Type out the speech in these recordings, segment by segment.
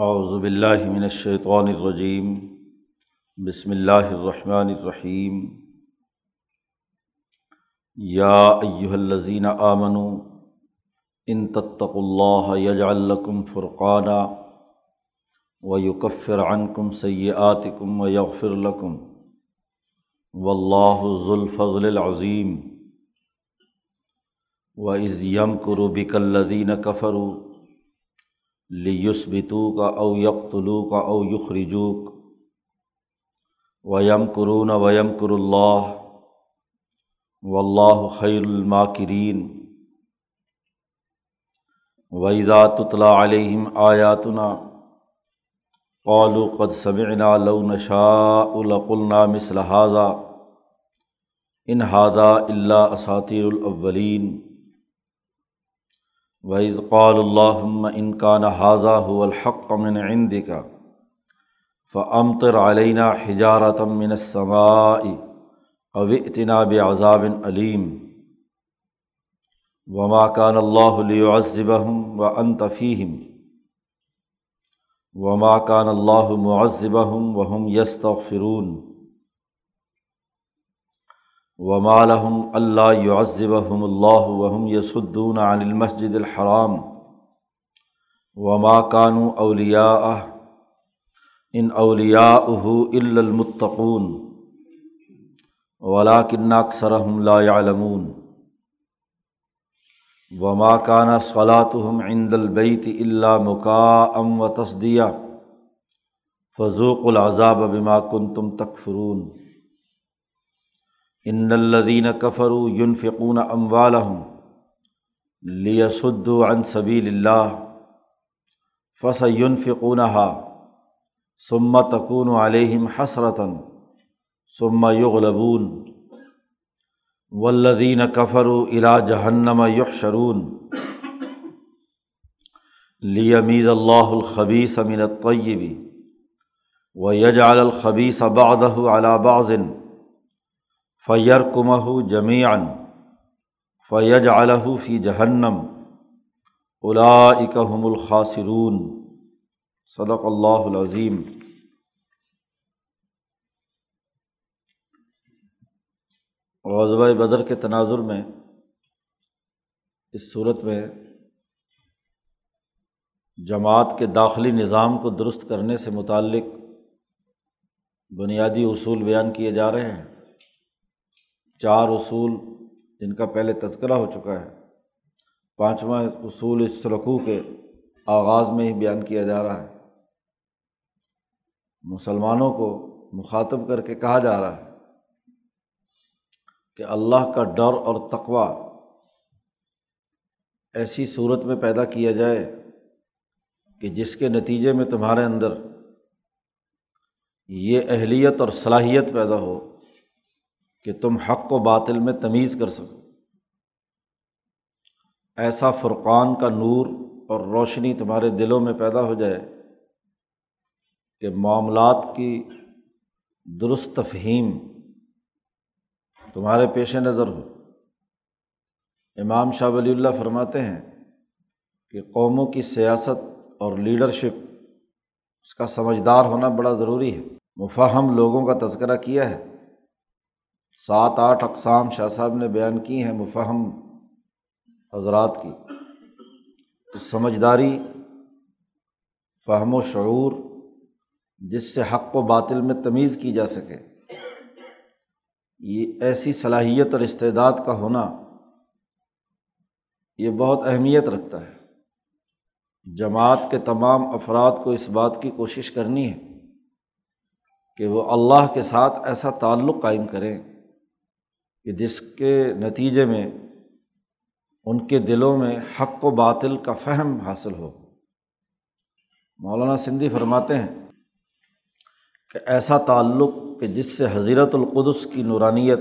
اعوذ باللہ من الشیطان الرجیم، بسم اللہ الرحمن الرحیم۔ یا ایہا الذین آمنوا، ان تتقوا اللہ یجعل لکم فرقانا ویکفر عنکم سیئاتکم ویغفر لکم۔ واللہ ذو الفضل العظیم۔ وَإِذْ يَمْكُرُ بِكَ الَّذِينَ كَفَرُوا لِيُثْبِتُوكَ أَوْ يَقْتُلُوكَ أَوْ يُخْرِجُوكَ وَيَمْكُرُونَ وَيَمْكُرُ اللَّهُ وَاللَّهُ خَيْرُ الْمَاكِرِينَ وَإِذَا تُتْلَىٰ عَلَيْهِمْ آيَاتُنَا قَالُوا قَدْ سَمِعْنَا لَوْ نَشَاءُ لَقُلْنَا مِثْلَ هَٰذَا إِنْ هَٰذَا إِلَّا أَسَاطِيرُ الْأَوَّلِينَ وعز قال اللّہ انکان حاضہ هو الحق من عندك فامطر علینہ حجارتم من السماء او اتنا بعذاب علیم وما كان اللہ ليعذبهم وانت فيهم وما كان اللہ معذبهم وهم يستغفرون ومالحم اللہ یعذبحم اللہ وحم یسدون عن المسجد الحرام وما کانو اولیاء ان اولیاء المتقون ولاکن اکثرحم لا علمون وما کان صلاۃم عند البیت اللہ مقا ام و فضوق العذاب بما کن تم ان الدین کفر یونفقون اموالحم لیسد عن صبیل اللہ فص یونفقون ثم تکون علیہم حسرتاً ثم یغلبون والذین کفر الا جہنم یحشرون لیمیز اللہ الخبیث من الطیب و یجعل الخبیث بعضہ علی بعض فیر کمہ جمیان فیج الح فی جہنم الاکم الخاصرون صدق اللہ العظیم غزبۂ بدر کے تناظر میں اس صورت میں جماعت کے داخلی نظام کو درست کرنے سے متعلق بنیادی اصول بیان کیے جا رہے ہیں۔ چار اصول جن کا پہلے تذکرہ ہو چکا ہے۔ پانچواں اصول اس رقوع کے آغاز میں ہی بیان کیا جا رہا ہے۔ مسلمانوں کو مخاطب کر کے کہا جا رہا ہے کہ اللہ کا ڈر اور تقوا ایسی صورت میں پیدا کیا جائے کہ جس کے نتیجے میں تمہارے اندر یہ اہلیت اور صلاحیت پیدا ہو۔ کہ تم حق و باطل میں تمیز کر سکو۔ ایسا فرقان کا نور اور روشنی تمہارے دلوں میں پیدا ہو جائے کہ معاملات کی درست تفہیم تمہارے پیش نظر ہو۔ امام شاہ ولی اللہ فرماتے ہیں کہ قوموں کی سیاست اور لیڈرشپ اس کا سمجھدار ہونا بڑا ضروری ہے۔ مفہم لوگوں کا تذکرہ کیا ہے۔ سات آٹھ اقسام شاہ صاحب نے بیان کی ہیں مفہم حضرات کی۔ تو سمجھداری، فہم و شعور، جس سے حق و باطل میں تمیز کی جا سکے۔ یہ ایسی صلاحیت اور استعداد کا ہونا یہ بہت اہمیت رکھتا ہے۔ جماعت کے تمام افراد کو اس بات کی کوشش کرنی ہے کہ وہ اللہ کے ساتھ ایسا تعلق قائم کریں۔ کہ جس کے نتیجے میں ان کے دلوں میں حق و باطل کا فہم حاصل ہو۔ مولانا سندھی فرماتے ہیں کہ ایسا تعلق کہ جس سے حضیرت القدس کی نورانیت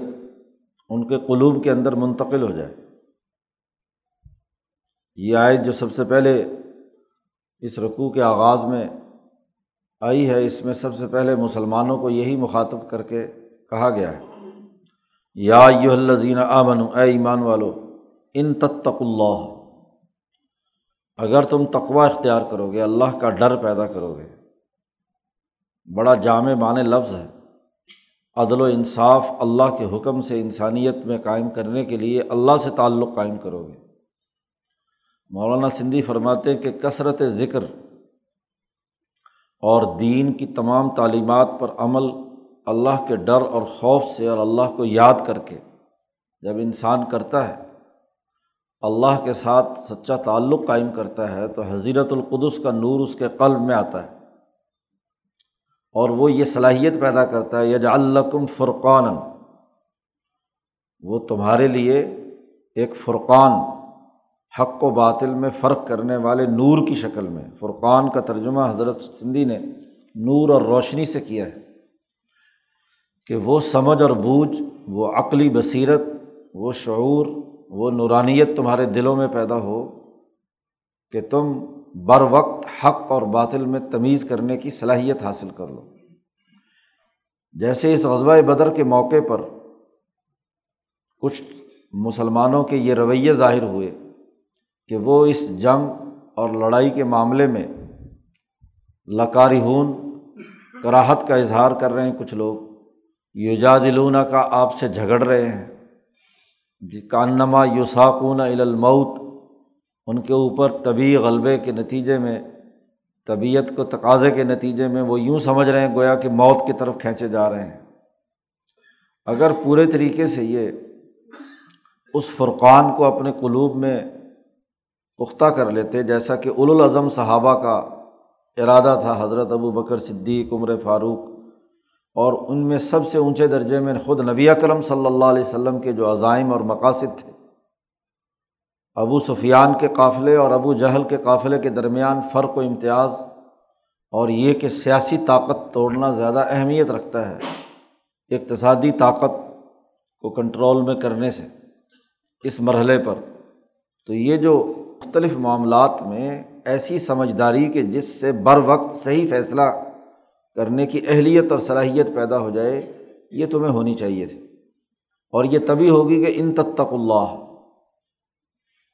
ان کے قلوب کے اندر منتقل ہو جائے۔ یہ آیت جو سب سے پہلے اس رقوع کے آغاز میں آئی ہے، اس میں سب سے پہلے مسلمانوں کو یہی مخاطب کر کے کہا گیا ہے۔ یا یو الزین آمن اے ایمان والو، ان تتق اللہ۔ اگر تم تقوا اختیار کرو گے اللہ کا ڈر پیدا کرو گے بڑا جامع معنی لفظ ہے۔ عدل و انصاف اللہ کے حکم سے انسانیت میں قائم کرنے کے لیے اللہ سے تعلق قائم کرو گے مولانا سندھی فرماتے کہ کثرت ذکر اور دین کی تمام تعلیمات پر عمل اللہ کے ڈر اور خوف سے اور اللہ کو یاد کر کے جب انسان کرتا ہے، اللہ کے ساتھ سچا تعلق قائم کرتا ہے تو حضیرت القدس کا نور اس کے قلب میں آتا ہے۔ اور وہ یہ صلاحیت پیدا کرتا ہے یج الکم فرقان وہ تمہارے لیے ایک فرقان، حق و باطل میں فرق کرنے والے نور کی شکل میں۔ فرقان کا ترجمہ حضرت سندھی نے نور اور روشنی سے کیا ہے۔ کہ وہ سمجھ اور بوجھ، وہ عقلی بصیرت، وہ شعور، وہ نورانیت تمہارے دلوں میں پیدا ہو کہ تم بر وقت حق اور باطل میں تمیز کرنے کی صلاحیت حاصل کر لو۔ جیسے اس غزبۂ بدر کے موقع پر کچھ مسلمانوں کے یہ رویے ظاہر ہوئے کہ وہ اس جنگ اور لڑائی کے معاملے میں لکاری ہون کراہت کا اظہار کر رہے ہیں کچھ لوگ۔ یوجادلونا کا آپ سے جھگڑ رہے ہیں۔ جی کانما یوساکون المعت ان کے اوپر طبی غلبے کے نتیجے میں، طبیعت کو تقاضے کے نتیجے میں وہ یوں سمجھ رہے ہیں گویا کہ موت کی طرف کھینچے جا رہے ہیں۔ اگر پورے طریقے سے یہ اس فرقان کو اپنے قلوب میں پختہ کر لیتے، جیسا کہ الاظم صحابہ کا ارادہ تھا، حضرت ابو بکر صدیق، عمر فاروق اور ان میں سب سے اونچے درجے میں خود نبی اکرم صلی اللہ علیہ وسلم کے جو عزائم اور مقاصد تھے۔ ابو سفیان کے قافلے اور ابو جہل کے قافلے کے درمیان فرق و امتیاز اور یہ کہ سیاسی طاقت توڑنا زیادہ اہمیت رکھتا ہے اقتصادی طاقت کو کنٹرول میں کرنے سے اس مرحلے پر۔ تو یہ جو مختلف معاملات میں ایسی سمجھداری کہ جس سے بر وقت صحیح فیصلہ کرنے کی اہلیت اور صلاحیت پیدا ہو جائے، یہ تمہیں ہونی چاہیے تھی۔ اور یہ تبھی ہوگی کہ ان تک اللہ،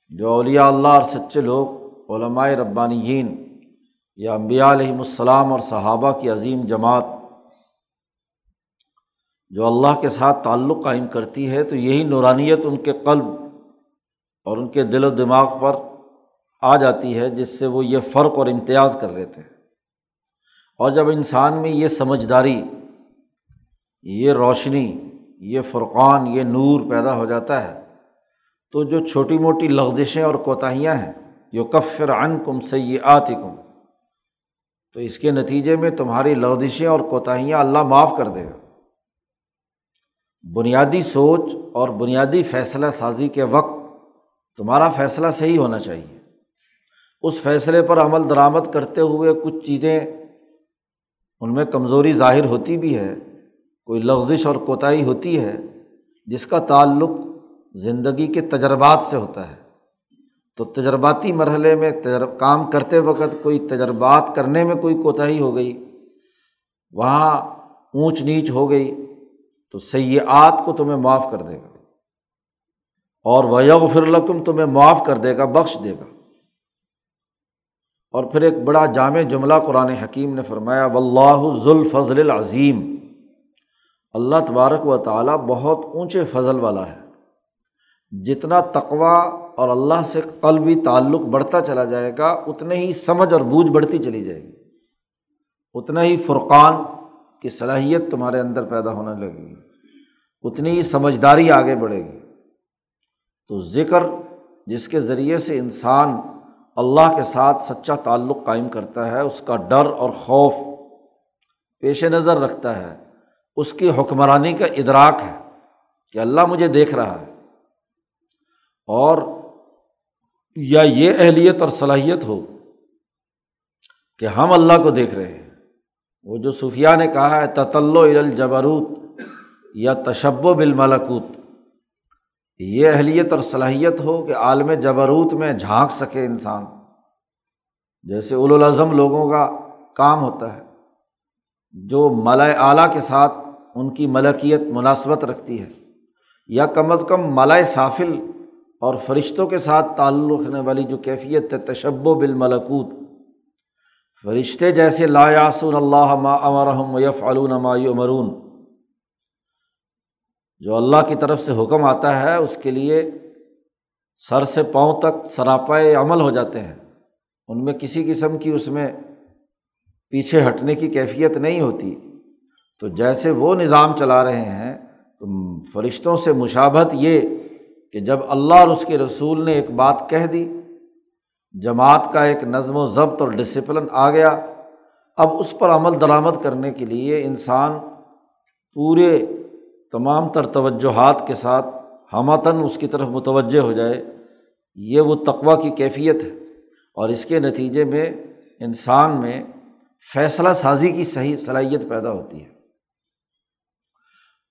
جو اولیاء اللہ اور سچے لوگ علمائے ربانیین یا امبیا علیہم السلام اور صحابہ کی عظیم جماعت، جو اللہ کے ساتھ تعلق قائم کرتی ہے، تو یہی نورانیت ان کے قلب اور ان کے دل و دماغ پر آ جاتی ہے، جس سے وہ یہ فرق اور امتیاز کر لیتے ہیں۔ اور جب انسان میں یہ سمجھداری، یہ روشنی، یہ فرقان، یہ نور پیدا ہو جاتا ہے، تو جو چھوٹی موٹی لغزشیں اور کوتاہیاں ہیں جو کفر ان کم سے یہ کم تو اس کے نتیجے میں تمہاری لغزشیں اور کوتاہیاں اللہ معاف کر دے گا۔ بنیادی سوچ اور بنیادی فیصلہ سازی کے وقت تمہارا فیصلہ صحیح ہونا چاہیے۔ اس فیصلے پر عمل درآمد کرتے ہوئے کچھ چیزیں ان میں کمزوری ظاہر ہوتی بھی ہے، کوئی لغزش اور کوتاہی ہوتی ہے، جس کا تعلق زندگی کے تجربات سے ہوتا ہے۔ تو تجرباتی مرحلے میں کام کرتے وقت کوئی تجربات کرنے میں کوئی کوتاہی ہو گئی، وہاں اونچ نیچ ہو گئی، تو سیاحت کو تمہیں معاف کر دے گا۔ اور ویغ فرلکم تمہیں معاف کر دے گا، بخش دے گا۔ اور پھر ایک بڑا جامع جملہ قرآن حکیم نے فرمایا و اللہ ذوالفضل العظیم. اللہ تبارک و تعالیٰ بہت اونچے فضل والا ہے۔ جتنا تقوا اور اللہ سے قلبی تعلق بڑھتا چلا جائے گا، اتنے ہی سمجھ اور بوجھ بڑھتی چلی جائے گی۔ اتنا ہی فرقان کی صلاحیت تمہارے اندر پیدا ہونے لگے گی۔ اتنی ہی سمجھداری آگے بڑھے گی۔ تو ذکر جس کے ذریعے سے انسان اللہ کے ساتھ سچا تعلق قائم کرتا ہے، اس کا ڈر اور خوف پیش نظر رکھتا ہے۔ اس کی حکمرانی کا ادراک ہے کہ اللہ مجھے دیکھ رہا ہے۔ اور یا یہ اہلیت اور صلاحیت ہو کہ ہم اللہ کو دیکھ رہے ہیں۔ وہ جو صوفیہ نے کہا ہے تطل الجبروت یا تشب و بالملکوت۔ یہ اہلیت اور صلاحیت ہو کہ عالم جبروت میں جھانک سکے انسان۔ جیسے الاظم لوگوں کا کام ہوتا ہے، جو ملائے اعلیٰ کے ساتھ ان کی ملکیت مناسبت رکھتی ہے، یا کم از کم ملائے سافل اور فرشتوں کے ساتھ تعلق رکھنے والی جو کیفیت ہے تشب و بالملکوت۔ فرشتے جیسے لا یاسون اللہ ما امرحم یف ما یمرون جو اللہ کی طرف سے حکم آتا ہے، اس کے لیے سر سے پاؤں تک سراپائے عمل ہو جاتے ہیں۔ ان میں کسی قسم کی اس میں پیچھے ہٹنے کی کیفیت نہیں ہوتی۔ تو جیسے وہ نظام چلا رہے ہیں، تو فرشتوں سے مشابت یہ کہ جب اللہ اور اس کے رسول نے ایک بات کہہ دی، جماعت کا ایک نظم و ضبط اور ڈسپلن آ گیا۔ اب اس پر عمل درآمد کرنے کے لیے انسان پورے تمام تر توجہات کے ساتھ ہماتن اس کی طرف متوجہ ہو جائے، یہ وہ تقوا کی کیفیت ہے۔ اور اس کے نتیجے میں انسان میں فیصلہ سازی کی صحیح صلاحیت پیدا ہوتی ہے۔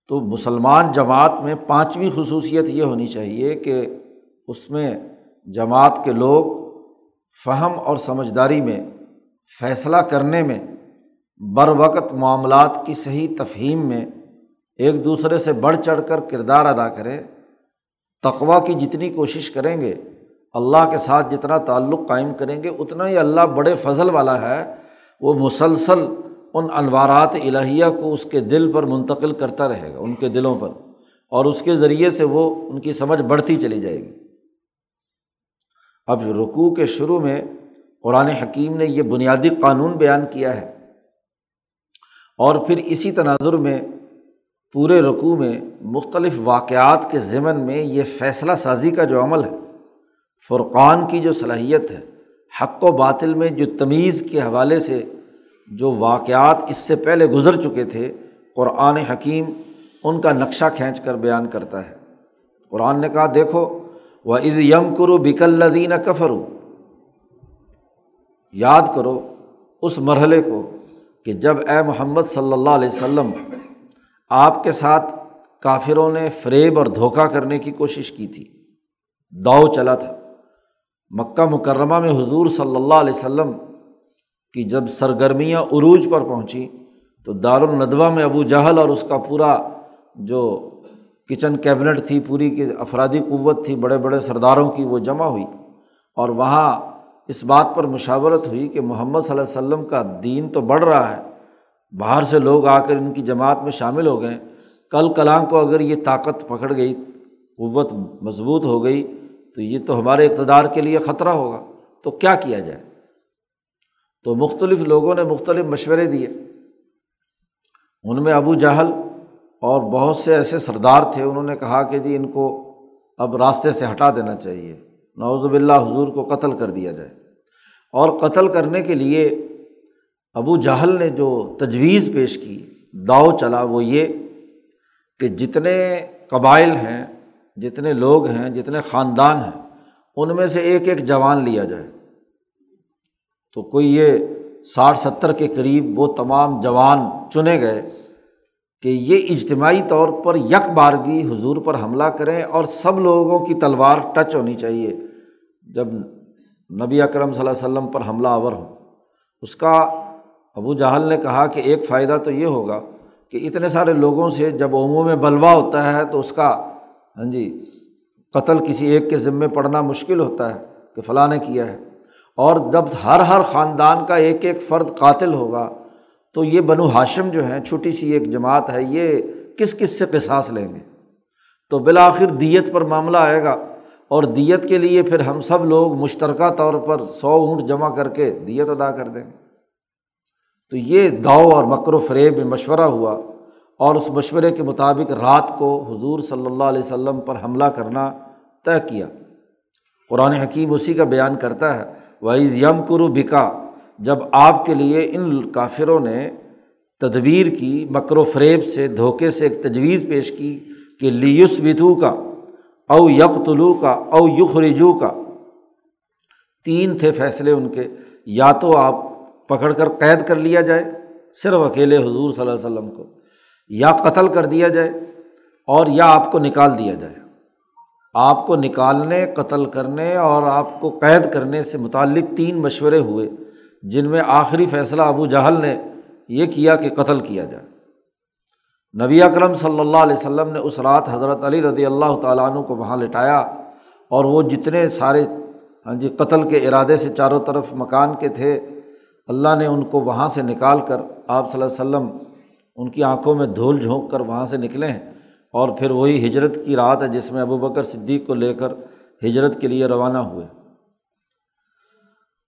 تو مسلمان جماعت میں پانچویں خصوصیت یہ ہونی چاہیے کہ اس میں جماعت کے لوگ فہم اور سمجھداری میں، فیصلہ کرنے میں، بر وقت معاملات کی صحیح تفہیم میں ایک دوسرے سے بڑھ چڑھ کر کردار ادا کریں تقوا کی جتنی کوشش کریں گے، اللہ کے ساتھ جتنا تعلق قائم کریں گے، اتنا ہی اللہ بڑے فضل والا ہے۔ وہ مسلسل ان انوارات الہیہ کو اس کے دل پر منتقل کرتا رہے گا، ان کے دلوں پر، اور اس کے ذریعے سے وہ ان کی سمجھ بڑھتی چلی جائے گی۔ اب رکوع کے شروع میں قرآن حکیم نے یہ بنیادی قانون بیان کیا ہے، اور پھر اسی تناظر میں پورے رقوع میں مختلف واقعات کے ضمن میں یہ فیصلہ سازی کا جو عمل ہے، فرقان کی جو صلاحیت ہے، حق و باطل میں جو تمیز کے حوالے سے جو واقعات اس سے پہلے گزر چکے تھے، قرآن حکیم ان کا نقشہ کھینچ کر بیان کرتا ہے۔ قرآن نے کہا، دیکھو وہ عید یم کرو بکلدین کفرو یاد کرو اس مرحلے کو کہ جب اے محمد صلی اللہ علیہ وسلم آپ کے ساتھ کافروں نے فریب اور دھوکہ کرنے کی کوشش کی تھی۔ داؤ چلا تھا۔ مکہ مکرمہ میں حضور صلی اللہ علیہ وسلم کی جب سرگرمیاں عروج پر پہنچی تو دارالندوا میں ابو جہل اور اس کا پورا جو کچن کیبنٹ تھی، پوری کی افرادی قوت تھی، بڑے بڑے سرداروں کی وہ جمع ہوئی۔ اور وہاں اس بات پر مشاورت ہوئی کہ محمد صلی اللہ علیہ وسلم کا دین تو بڑھ رہا ہے باہر سے لوگ آ کر ان کی جماعت میں شامل ہو گئے۔ کل کلاں کو اگر یہ طاقت پکڑ گئی، قوت مضبوط ہو گئی، تو یہ تو ہمارے اقتدار کے لیے خطرہ ہوگا۔ تو کیا کیا جائے؟ تو مختلف لوگوں نے مختلف مشورے دیے۔ ان میں ابو جہل اور بہت سے ایسے سردار تھے، انہوں نے کہا کہ جی ان کو اب راستے سے ہٹا دینا چاہیے۔ نوزب اللہ حضور کو قتل کر دیا جائے۔ اور قتل کرنے کے لیے ابو جہل نے جو تجویز پیش کی، داؤ چلا وہ یہ کہ جتنے قبائل ہیں، جتنے لوگ ہیں، جتنے خاندان ہیں، ان میں سے ایک ایک جوان لیا جائے۔ تو کوئی یہ ساٹھ ستر کے قریب وہ تمام جوان چنے گئے کہ یہ اجتماعی طور پر یک بارگی حضور پر حملہ کریں اور سب لوگوں کی تلوار ٹچ ہونی چاہیے۔ جب نبی اکرم صلی اللہ علیہ وسلم پر حملہ آور ہو اس کا ابو جہل نے کہا کہ ایک فائدہ تو یہ ہوگا کہ اتنے سارے لوگوں سے جب عموم میں بلوا ہوتا ہے تو اس کا ہاں جی قتل کسی ایک کے ذمے پڑنا مشکل ہوتا ہے کہ فلاں نے کیا ہے۔ اور جب ہر ہر خاندان کا ایک ایک فرد قاتل ہوگا تو یہ بنو ہاشم جو ہیں، چھوٹی سی ایک جماعت ہے، یہ کس کس سے قصاص لیں گے؟ تو بالآخر دیت پر معاملہ آئے گا اور دیت کے لیے پھر ہم سب لوگ مشترکہ طور پر سو اونٹ جمع کر کے دیت ادا کر دیں گے۔ تو یہ داؤ اور مکر و فریب میں مشورہ ہوا اور اس مشورے کے مطابق رات کو حضور صلی اللہ علیہ وسلم پر حملہ کرنا طے کیا۔ قرآن حکیم اسی کا بیان کرتا ہے وائز یم کرو بکا جب آپ کے لیے ان کافروں نے تدبیر کی، مکر و فریب سے، دھوکے سے ایک تجویز پیش کی کہ لیس بدھو کا او یک طلوع کا او یخ رجو کا تین تھے فیصلے ان کے، یا تو آپ پکڑ کر قید کر لیا جائے، صرف اکیلے حضور صلی اللہ علیہ وسلم کو، یا قتل کر دیا جائے اور یا آپ کو نکال دیا جائے۔ آپ کو نکالنے، قتل کرنے اور آپ کو قید کرنے سے متعلق تین مشورے ہوئے، جن میں آخری فیصلہ ابو جہل نے یہ کیا کہ قتل کیا جائے۔ نبی اکرم صلی اللہ علیہ وسلم نے اس رات حضرت علی رضی اللہ تعالیٰ عنہ کو وہاں لٹایا اور وہ جتنے سارے ہاں جی قتل کے ارادے سے چاروں طرف مکان کے تھے اللہ نے ان کو وہاں سے نکال کر آپ صلی اللہ علیہ وسلم ان کی آنکھوں میں دھول جھونک کر وہاں سے نکلے ہیں اور پھر وہی ہجرت کی رات ہے جس میں ابو بکر صدیق کو لے کر ہجرت کے لیے روانہ ہوئے۔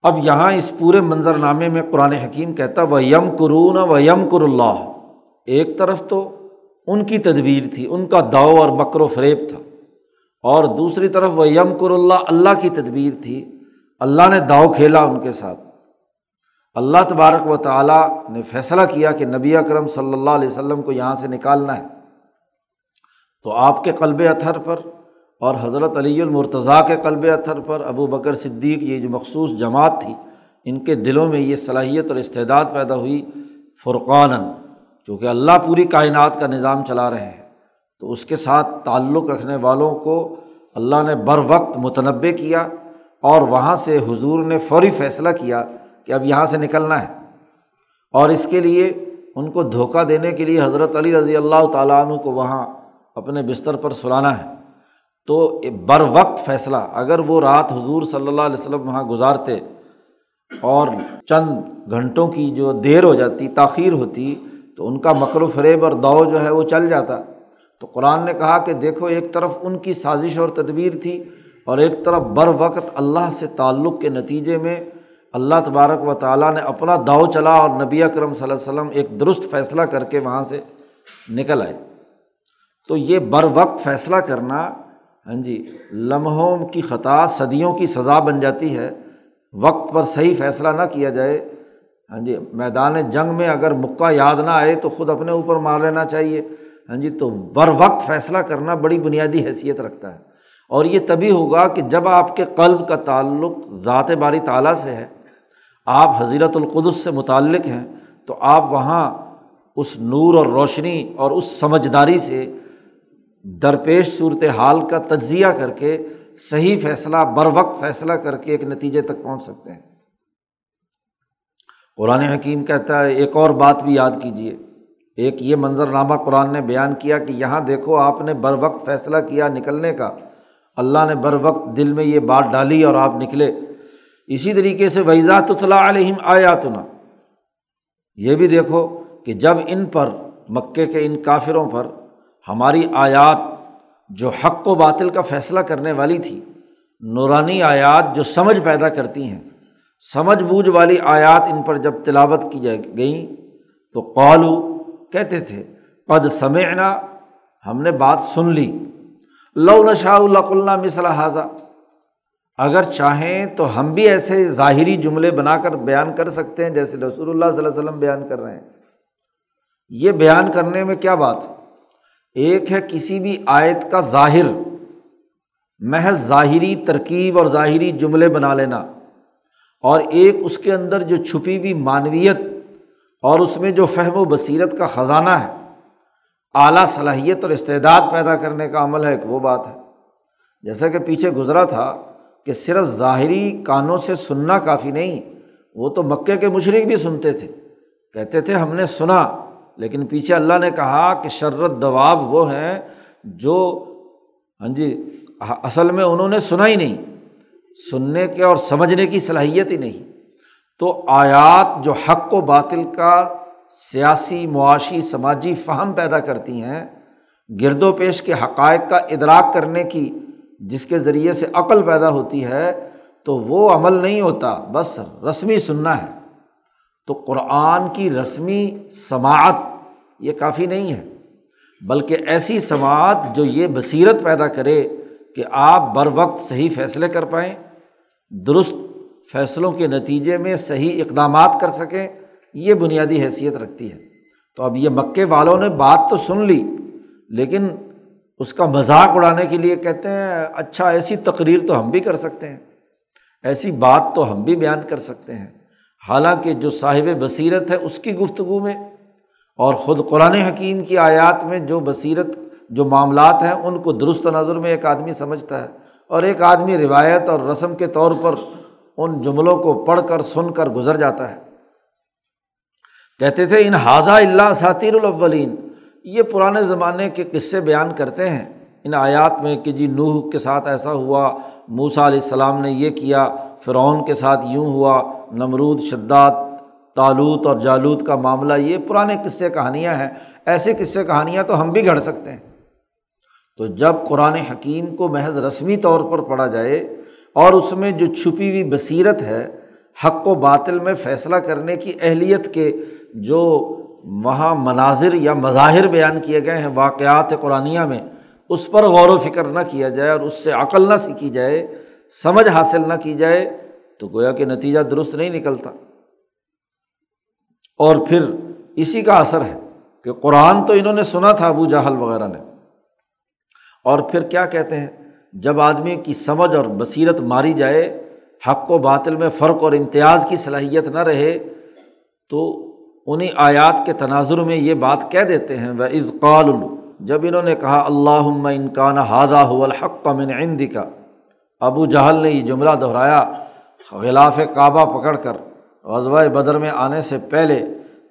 اب یہاں اس پورے منظرنامے میں قرآن حکیم کہتا وہ یم قرون و یم کر اللہ ایک طرف تو ان کی تدبیر تھی، ان کا داؤ اور مکر و فریب تھا۔ اور دوسری طرف وہ یم کر اللہ اللہ کی تدبیر تھی۔ اللہ نے داؤ کھیلا ان کے ساتھ۔ اللہ تبارک و تعالیٰ نے فیصلہ کیا کہ نبی اکرم صلی اللہ علیہ وسلم کو یہاں سے نکالنا ہے۔ تو آپ کے قلب اتھر پر اور حضرت علی المرتضیٰ کے قلب اتھر پر ابو بکر صدیق، یہ جو مخصوص جماعت تھی، ان کے دلوں میں یہ صلاحیت اور استعداد پیدا ہوئی فرقان چونکہ اللہ پوری کائنات کا نظام چلا رہے ہیں۔ تو اس کے ساتھ تعلق رکھنے والوں کو اللہ نے بر وقت متنوع کیا اور وہاں سے حضور نے فوری فیصلہ کیا کہ اب یہاں سے نکلنا ہے۔ اور اس کے لیے ان کو دھوکہ دینے کے لیے حضرت علی رضی اللہ تعالیٰ عنہ کو وہاں اپنے بستر پر سلانا ہے۔ تو بر وقت فیصلہ، اگر وہ رات حضور صلی اللہ علیہ وسلم وہاں گزارتے اور چند گھنٹوں کی جو دیر ہو جاتی، تاخیر ہوتی، تو ان کا مکر و فریب اور دو جو ہے وہ چل جاتا۔ تو قرآن نے کہا کہ دیکھو، ایک طرف ان کی سازش اور تدبیر تھی اور ایک طرف بر وقت اللہ سے تعلق کے نتیجے میں اللہ تبارک و تعالیٰ نے اپنا داؤ چلا اور نبی اکرم صلی اللہ علیہ وسلم ایک درست فیصلہ کر کے وہاں سے نکل آئے۔ تو یہ بر وقت فیصلہ کرنا ہاں جی لمحوں کی خطا، صدیوں کی سزا بن جاتی ہے۔ وقت پر صحیح فیصلہ نہ کیا جائے ہاں جی میدان جنگ میں اگر مکہ یاد نہ آئے تو خود اپنے اوپر مار لینا چاہیے۔ ہاں جی تو بر وقت فیصلہ کرنا بڑی بنیادی حیثیت رکھتا ہے۔ اور یہ تبھی ہوگا کہ جب آپ کے قلب کا تعلق ذات باری تعالیٰ سے ہے آپ حضیرت القدس سے متعلق ہیں تو آپ وہاں اس نور اور روشنی اور اس سمجھداری سے درپیش صورت حال کا تجزیہ کر کے صحیح فیصلہ، بر وقت فیصلہ کر کے ایک نتیجے تک پہنچ سکتے ہیں۔ قرآن حکیم کہتا ہے، ایک اور بات بھی یاد کیجیے ایک یہ منظرنامہ قرآن نے بیان کیا کہ یہاں دیکھو، آپ نے بر وقت فیصلہ کیا نکلنے کا۔ اللہ نے بر وقت دل میں یہ بات ڈالی اور آپ نکلے۔ اسی طریقے سے ویزات علیہم آیاتنا، یہ بھی دیکھو کہ جب ان پر، مکے کے ان کافروں پر ہماری آیات جو حق و باطل کا فیصلہ کرنے والی تھی، نورانی آیات جو سمجھ پیدا کرتی ہیں، سمجھ بوجھ والی آیات ان پر جب تلاوت کی جائے، گئیں، تو قالو کہتے تھے، قد سمعنا، ہم نے بات سن لی۔ لو نشاء اللہ اللہ مثلا حاضہ اگر چاہیں تو ہم بھی ایسے ظاہری جملے بنا کر بیان کر سکتے ہیں جیسے رسول اللہ صلی اللہ علیہ وسلم بیان کر رہے ہیں۔ یہ بیان کرنے میں کیا بات ہے؟ ایک ہے کسی بھی آیت کا ظاہر، محض ظاہری ترکیب اور ظاہری جملے بنا لینا، اور ایک اس کے اندر جو چھپی ہوئی معنویت اور اس میں جو فہم و بصیرت کا خزانہ ہے، اعلیٰ صلاحیت اور استعداد پیدا کرنے کا عمل ہے، ایک وہ بات ہے۔ جیسا کہ پیچھے گزرا تھا کہ صرف ظاہری کانوں سے سننا کافی نہیں، وہ تو مکے کے مشرق بھی سنتے تھے۔ کہتے تھے، ہم نے سنا، لیکن پیچھے اللہ نے کہا کہ شرت دواب وہ ہیں جو ہاں جی اصل میں انہوں نے سنا ہی نہیں۔ سننے کے اور سمجھنے کی صلاحیت ہی نہیں۔ تو آیات جو حق و باطل کا سیاسی، معاشی، سماجی فہم پیدا کرتی ہیں، گرد و پیش کے حقائق کا ادراک کرنے کی جس کے ذریعے سے عقل پیدا ہوتی ہے، تو وہ عمل نہیں ہوتا، بس رسمی سننا ہے۔ تو قرآن کی رسمی سماعت یہ کافی نہیں ہے، بلکہ ایسی سماعت جو یہ بصیرت پیدا کرے کہ آپ بر وقت صحیح فیصلے کر پائیں، درست فیصلوں کے نتیجے میں صحیح اقدامات کر سکیں، یہ بنیادی حیثیت رکھتی ہے۔ تو اب یہ مکے والوں نے بات تو سن لی، لیکن اس کا مذاق اڑانے کے لیے کہتے ہیں اچھا ایسی تقریر تو ہم بھی کر سکتے ہیں، ایسی بات تو ہم بھی بیان کر سکتے ہیں۔ حالانکہ جو صاحب بصیرت ہے، اس کی گفتگو میں اور خود قرآن حکیم کی آیات میں جو بصیرت، جو معاملات ہیں، ان کو درست نظر میں ایک آدمی سمجھتا ہے۔ اور ایک آدمی روایت اور رسم کے طور پر ان جملوں کو پڑھ کر، سن کر گزر جاتا ہے۔ کہتے تھے، ان ہادہ اللہ ساتیر الاولین۔ یہ پرانے زمانے کے قصے بیان کرتے ہیں۔ ان آیات میں کہ جی نوح کے ساتھ ایسا ہوا موسا علیہ السلام نے یہ کیا، فرعون کے ساتھ یوں ہوا، نمرود، شداد تالوت اور جالوت کا معاملہ، یہ پرانے قصے کہانیاں ہیں۔ ایسے قصے کہانیاں تو ہم بھی گھڑ سکتے ہیں۔ تو جب قرآن حکیم کو محض رسمی طور پر پڑھا جائے اور اس میں جو چھپی ہوئی بصیرت ہے، حق و باطل میں فیصلہ کرنے کی اہلیت کے جو وہاں مناظر یا مظاہر بیان کیے گئے ہیں واقعات قرآنیہ میں، اس پر غور و فکر نہ کیا جائے اور اس سے عقل نہ سیکھی جائے، سمجھ حاصل نہ کی جائے، تو گویا کہ نتیجہ درست نہیں نکلتا۔ اور پھر اسی کا اثر ہے کہ قرآن تو انہوں نے سنا تھا ابو جہل وغیرہ نے۔ اور پھر کیا کہتے ہیں؟ جب آدمی کی سمجھ اور بصیرت ماری جائے، حق و باطل میں فرق اور امتیاز کی صلاحیت نہ رہے، تو انہیں آیات کے تناظر میں یہ بات کہہ دیتے ہیں وہ از قال جب انہوں نے کہا اللہ انکان ہادہ الحق من عند کا ابو جہل نے یہ جملہ دہرایا غلاف کعبہ پکڑ کر غزوہ بدر میں آنے سے پہلے،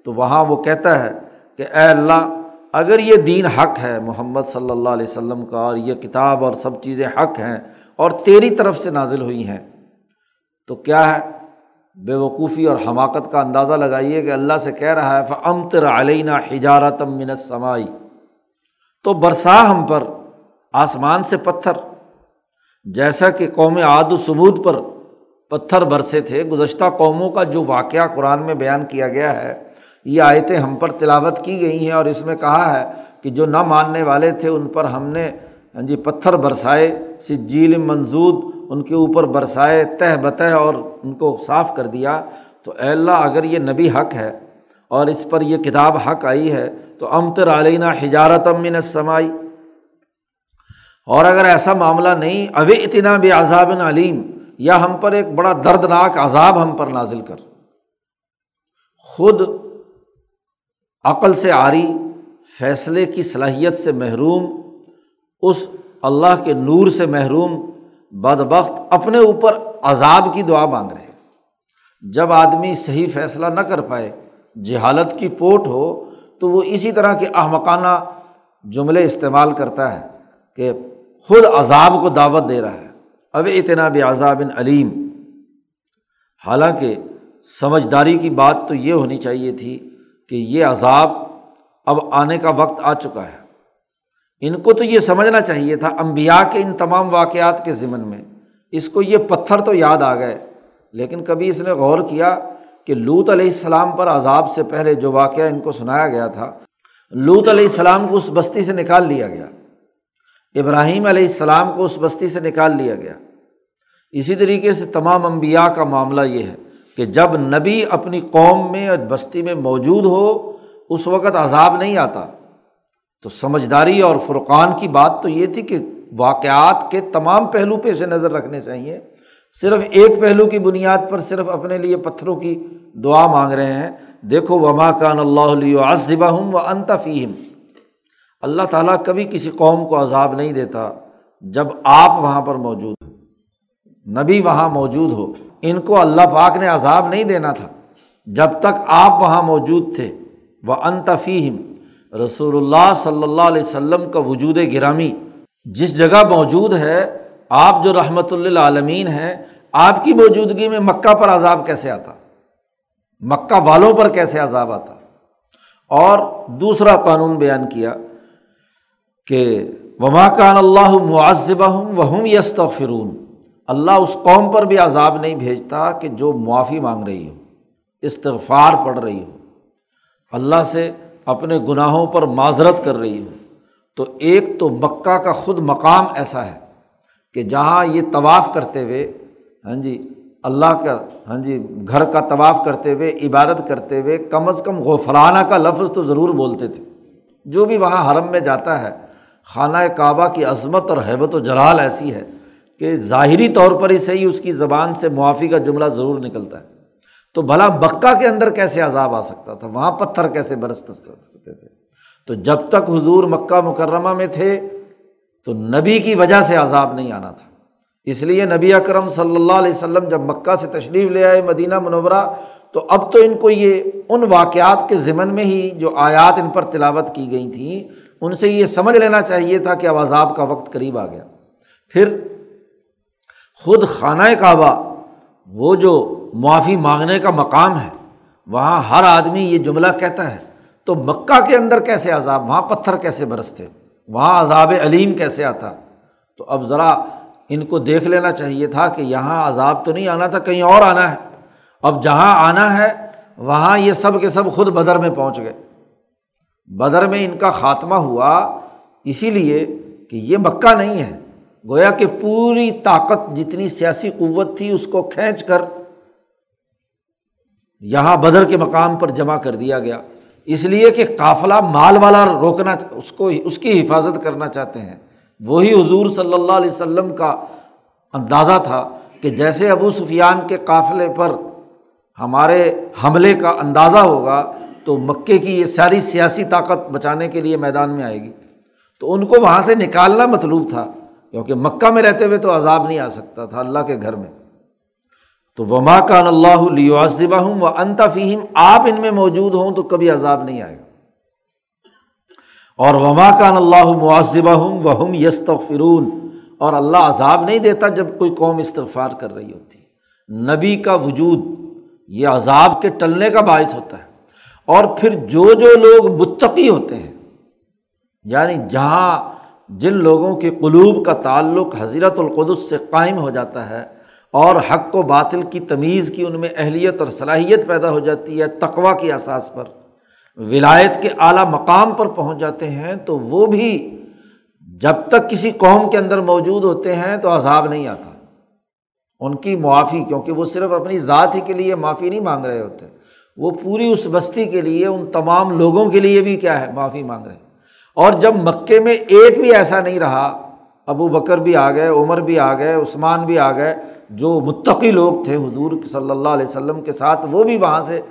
تو وہاں وہ کہتا ہے کہ، اے اللہ، اگر یہ دین حق ہے محمد صلی اللہ علیہ وسلم کا، اور یہ کتاب اور سب چیزیں حق ہیں اور تیری طرف سے نازل ہوئی ہیں، تو کیا ہے؟ بے وقوفی اور حماقت کا اندازہ لگائیے کہ اللہ سے کہہ رہا ہے فمتر علینہ حجارتم من سمائی تو برسا ہم پر، آسمان سے پتھر۔ جیسا کہ قوم عاد و ثبوت پر پتھر برسے تھے، گزشتہ قوموں کا جو واقعہ قرآن میں بیان کیا گیا ہے، یہ آیتیں ہم پر تلاوت کی گئی ہیں اور اس میں کہا ہے کہ جو نہ ماننے والے تھے، ان پر ہم نے ہاں جی پتھر برسائے۔ سجیل منظود ان کے اوپر برسائے، تہ بتہ اور ان کو صاف کر دیا، تو اے اللہ اگر یہ نبی حق ہے اور اس پر یہ کتاب حق آئی ہے، تو امتر علینہ حجارت امن سمائی اور اگر ایسا معاملہ نہیں اب اتنا بھی عذاب علیم، یا ہم پر ایک بڑا دردناک عذاب ہم پر نازل کر۔ خود عقل سے آری فیصلے کی صلاحیت سے محروم، اس اللہ کے نور سے محروم بدبخت اپنے اوپر عذاب کی دعا مانگ رہے جب آدمی صحیح فیصلہ نہ کر پائے، جہالت کی پوٹ ہو، تو وہ اسی طرح کے احمقانہ جملے استعمال کرتا ہے کہ خود عذاب کو دعوت دے رہا ہے۔ اب اتنا بھی عذاب علیم۔ حالانکہ سمجھداری کی بات تو یہ ہونی چاہیے تھی کہ یہ عذاب اب آنے کا وقت آ چکا ہے۔ ان کو تو یہ سمجھنا چاہیے تھا امبیا کے ان تمام واقعات کے ذمن میں۔ اس کو یہ پتھر تو یاد آ گئے، لیکن کبھی اس نے غور کیا کہ لوت علیہ السلام پر عذاب سے پہلے جو واقعہ ان کو سنایا گیا تھا لوت علیہ السلام کو اس بستی سے نکال لیا گیا۔ ابراہیم علیہ السلام کو اس بستی سے نکال لیا گیا۔ اسی طریقے سے تمام انبیاء کا معاملہ یہ ہے کہ جب نبی اپنی قوم میں اور بستی میں موجود ہو، اس وقت عذاب نہیں آتا۔ تو سمجھداری اور فرقان کی بات تو یہ تھی کہ واقعات کے تمام پہلو پہ سے نظر رکھنے چاہیے۔ صرف ایک پہلو کی بنیاد پر صرف اپنے لیے پتھروں کی دعا مانگ رہے ہیں۔ دیکھو، وما کان اللہ علیہ عصبہ ہوں و انتفیم اللہ تعالیٰ کبھی کسی قوم کو عذاب نہیں دیتا جب آپ وہاں پر موجود ہو۔ نبی وہاں موجود ہو۔ ان کو اللہ پاک نے عذاب نہیں دینا تھا۔ جب تک آپ وہاں موجود تھے۔ وہ انتفیم رسول اللہ صلی اللہ علیہ وسلم کا وجود گرامی جس جگہ موجود ہے، آپ جو رحمۃ اللہ عالمین ہیں، آپ کی موجودگی میں مکہ پر عذاب کیسے آتا؟ مکہ والوں پر کیسے عذاب آتا؟ اور دوسرا قانون بیان کیا کہ وما کان اللہ معذبہ ہوں وہ ہوں یس فرون اللہ اس قوم پر بھی عذاب نہیں بھیجتا کہ جو معافی مانگ رہی ہو، استغفار پڑھ رہی ہو۔ اللہ سے اپنے گناہوں پر معذرت کر رہی ہو تو ایک تو مکہ کا خود مقام ایسا ہے کہ جہاں یہ طواف کرتے ہوئے ہاں جی اللہ کا ہاں جی گھر کا طواف کرتے ہوئے، عبادت کرتے ہوئے کم از کم غفرانہ کا لفظ تو ضرور بولتے تھے۔ جو بھی وہاں حرم میں جاتا ہے، خانہ کعبہ کی عظمت اور حیبت و جلال ایسی ہے کہ ظاہری طور پر ہی صحیح اس کی زبان سے معافی کا جملہ ضرور نکلتا ہے۔ تو بھلا مکہ کے اندر کیسے عذاب آ سکتا تھا؟ وہاں پتھر کیسے برس سکتے تھے؟ تو جب تک حضور مکہ مکرمہ میں تھے، تو نبی کی وجہ سے عذاب نہیں آنا تھا۔ اس لیے نبی اکرم صلی اللہ علیہ وسلم جب مکہ سے تشریف لے آئے مدینہ منورہ، تو اب تو ان کو یہ ان واقعات کے ذمن میں ہی جو آیات ان پر تلاوت کی گئی تھیں، ان سے یہ سمجھ لینا چاہیے تھا کہ اب عذاب کا وقت قریب آ گیا۔ پھر خود خانہ کعبہ، وہ جو معافی مانگنے کا مقام ہے۔ وہاں ہر آدمی یہ جملہ کہتا ہے، تو مکہ کے اندر کیسے عذاب، وہاں پتھر کیسے برستے، وہاں عذاب علیم کیسے آتا۔ تو اب ذرا ان کو دیکھ لینا چاہیے تھا کہ یہاں عذاب تو نہیں آنا تھا، کہیں اور آنا ہے۔ اب جہاں آنا ہے، وہاں یہ سب کے سب خود بدر میں پہنچ گئے۔ بدر میں ان کا خاتمہ ہوا اسی لیے کہ یہ مکہ نہیں ہے۔ گویا کہ پوری طاقت جتنی سیاسی قوت تھی، اس کو کھینچ کر یہاں بدر کے مقام پر جمع کر دیا گیا۔ اس لیے کہ قافلہ مال والا روکنا، اس کو، اس کی حفاظت کرنا چاہتے ہیں۔ وہی حضور صلی اللہ علیہ وسلم کا اندازہ تھا کہ جیسے ابو سفیان کے قافلے پر ہمارے حملے کا اندازہ ہوگا، تو مکے کی یہ ساری سیاسی طاقت بچانے کے لیے میدان میں آئے گی۔ تو ان کو وہاں سے نکالنا مطلوب تھا، کیونکہ مکہ میں رہتے ہوئے تو عذاب نہیں آ سکتا تھا اللہ کے گھر میں۔ تو وما کان اللہ علیہ ہوں وہ انتا آپ ان میں موجود ہوں تو کبھی عذاب نہیں آئے گا۔ اور وما کان اللہ معذبہ ہوں وہ ہم فرون اور اللہ عذاب نہیں دیتا جب کوئی قوم استغفار کر رہی ہوتی۔ نبی کا وجود، یہ عذاب کے ٹلنے کا باعث ہوتا ہے۔ اور پھر جو جو لوگ متقی ہوتے ہیں یعنی جہاں جن لوگوں کے قلوب کا تعلق حضرت القدس سے قائم ہو جاتا ہے اور حق و باطل کی تمیز کی ان میں اہلیت اور صلاحیت پیدا ہو جاتی ہے تقوا کے احساس پر۔ ولایت کے اعلیٰ مقام پر پہنچ جاتے ہیں تو وہ بھی جب تک کسی قوم کے اندر موجود ہوتے ہیں تو عذاب نہیں آتا۔ ان کی معافی، کیونکہ وہ صرف اپنی ذات ہی کے لیے معافی نہیں مانگ رہے ہوتے، وہ پوری اس بستی کے لیے، ان تمام لوگوں کے لیے بھی کیا ہے، معافی مانگ رہے۔ اور جب مکے میں ایک بھی ایسا نہیں رہا، ابو بکر بھی آ گئے، عمر بھی آ گئے، عثمان بھی آ گئے جو متقی لوگ تھے حضور صلی اللہ علیہ وسلم کے ساتھ، وہ بھی وہاں سے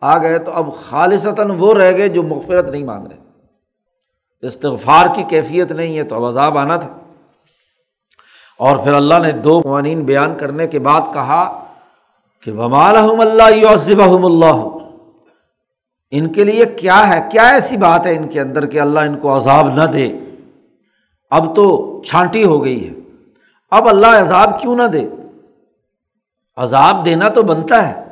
آ گئے تو اب خالصتاً وہ رہ گئے جو مغفرت نہیں مانگ رہے۔ استغفار کی کیفیت نہیں ہے تو اب عذاب آنا تھا۔ اور پھر اللہ نے دو قوانین بیان کرنے کے بعد کہا کہ ومال اللہ اللہ ان کے لیے کیا ہے؟ کیا ایسی بات ہے ان کے اندر کہ اللہ ان کو عذاب نہ دے؟ اب تو چھانٹی ہو گئی ہے۔ اب اللہ عذاب کیوں نہ دے؟ عذاب دینا تو بنتا ہے،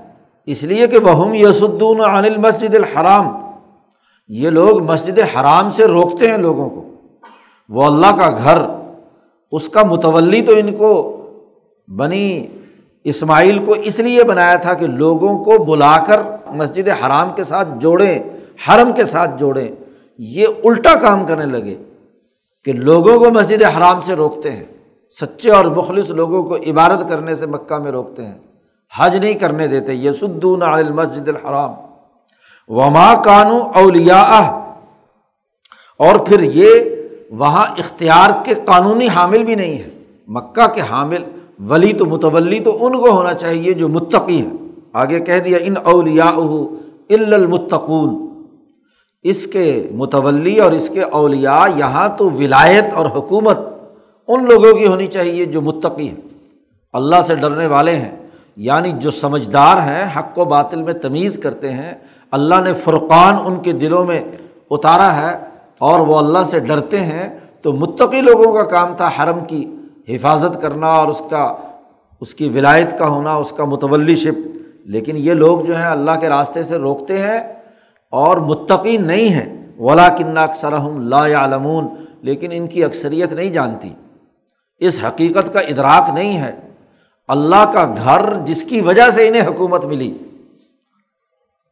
اس لیے کہ وہ یسدون عن المسجد الحرام۔ یہ لوگ مسجد حرام سے روکتے ہیں لوگوں کو۔ وہ اللہ کا گھر، اس کا متولی تو ان کو، بنی اسماعیل کو اس لیے بنایا تھا کہ لوگوں کو بلا کر مسجد حرام کے ساتھ جوڑیں، حرم کے ساتھ جوڑیں۔ یہ الٹا کام کرنے لگے کہ لوگوں کو مسجد حرام سے روکتے ہیں۔ سچے اور مخلص لوگوں کو عبادت کرنے سے مکہ میں روکتے ہیں۔ حج نہیں کرنے دیتے، یسدون المسجد الحرام۔ وما کانو اولیا اور پھر یہ وہاں اختیار کے قانونی حامل بھی نہیں ہے۔ مکہ کے حامل ولی تو متولی تو ان کو ہونا چاہیے جو متقی ہے آگے کہہ دیا، ان اولیا المتقون۔ اس کے متولی اور اس کے اولیا یہاں تو ولایت اور حکومت ان لوگوں کی ہونی چاہیے جو متقی ہے اللہ سے ڈرنے والے ہیں یعنی جو سمجھدار ہیں، حق و باطل میں تمیز کرتے ہیں۔ اللہ نے فرقان ان کے دلوں میں اتارا ہے اور وہ اللہ سے ڈرتے ہیں۔ تو متقی لوگوں کا کام تھا حرم کی حفاظت کرنا اور اس کا، اس کی ولایت کا ہونا، اس کا متولی شپ۔ لیکن یہ لوگ جو ہیں، اللہ کے راستے سے روکتے ہیں اور متقی نہیں ہیں۔ ولا کن اکثر لا علمون لیکن ان کی اکثریت نہیں جانتی۔ اس حقیقت کا ادراک نہیں ہے۔ اللہ کا گھر جس کی وجہ سے انہیں حکومت ملی۔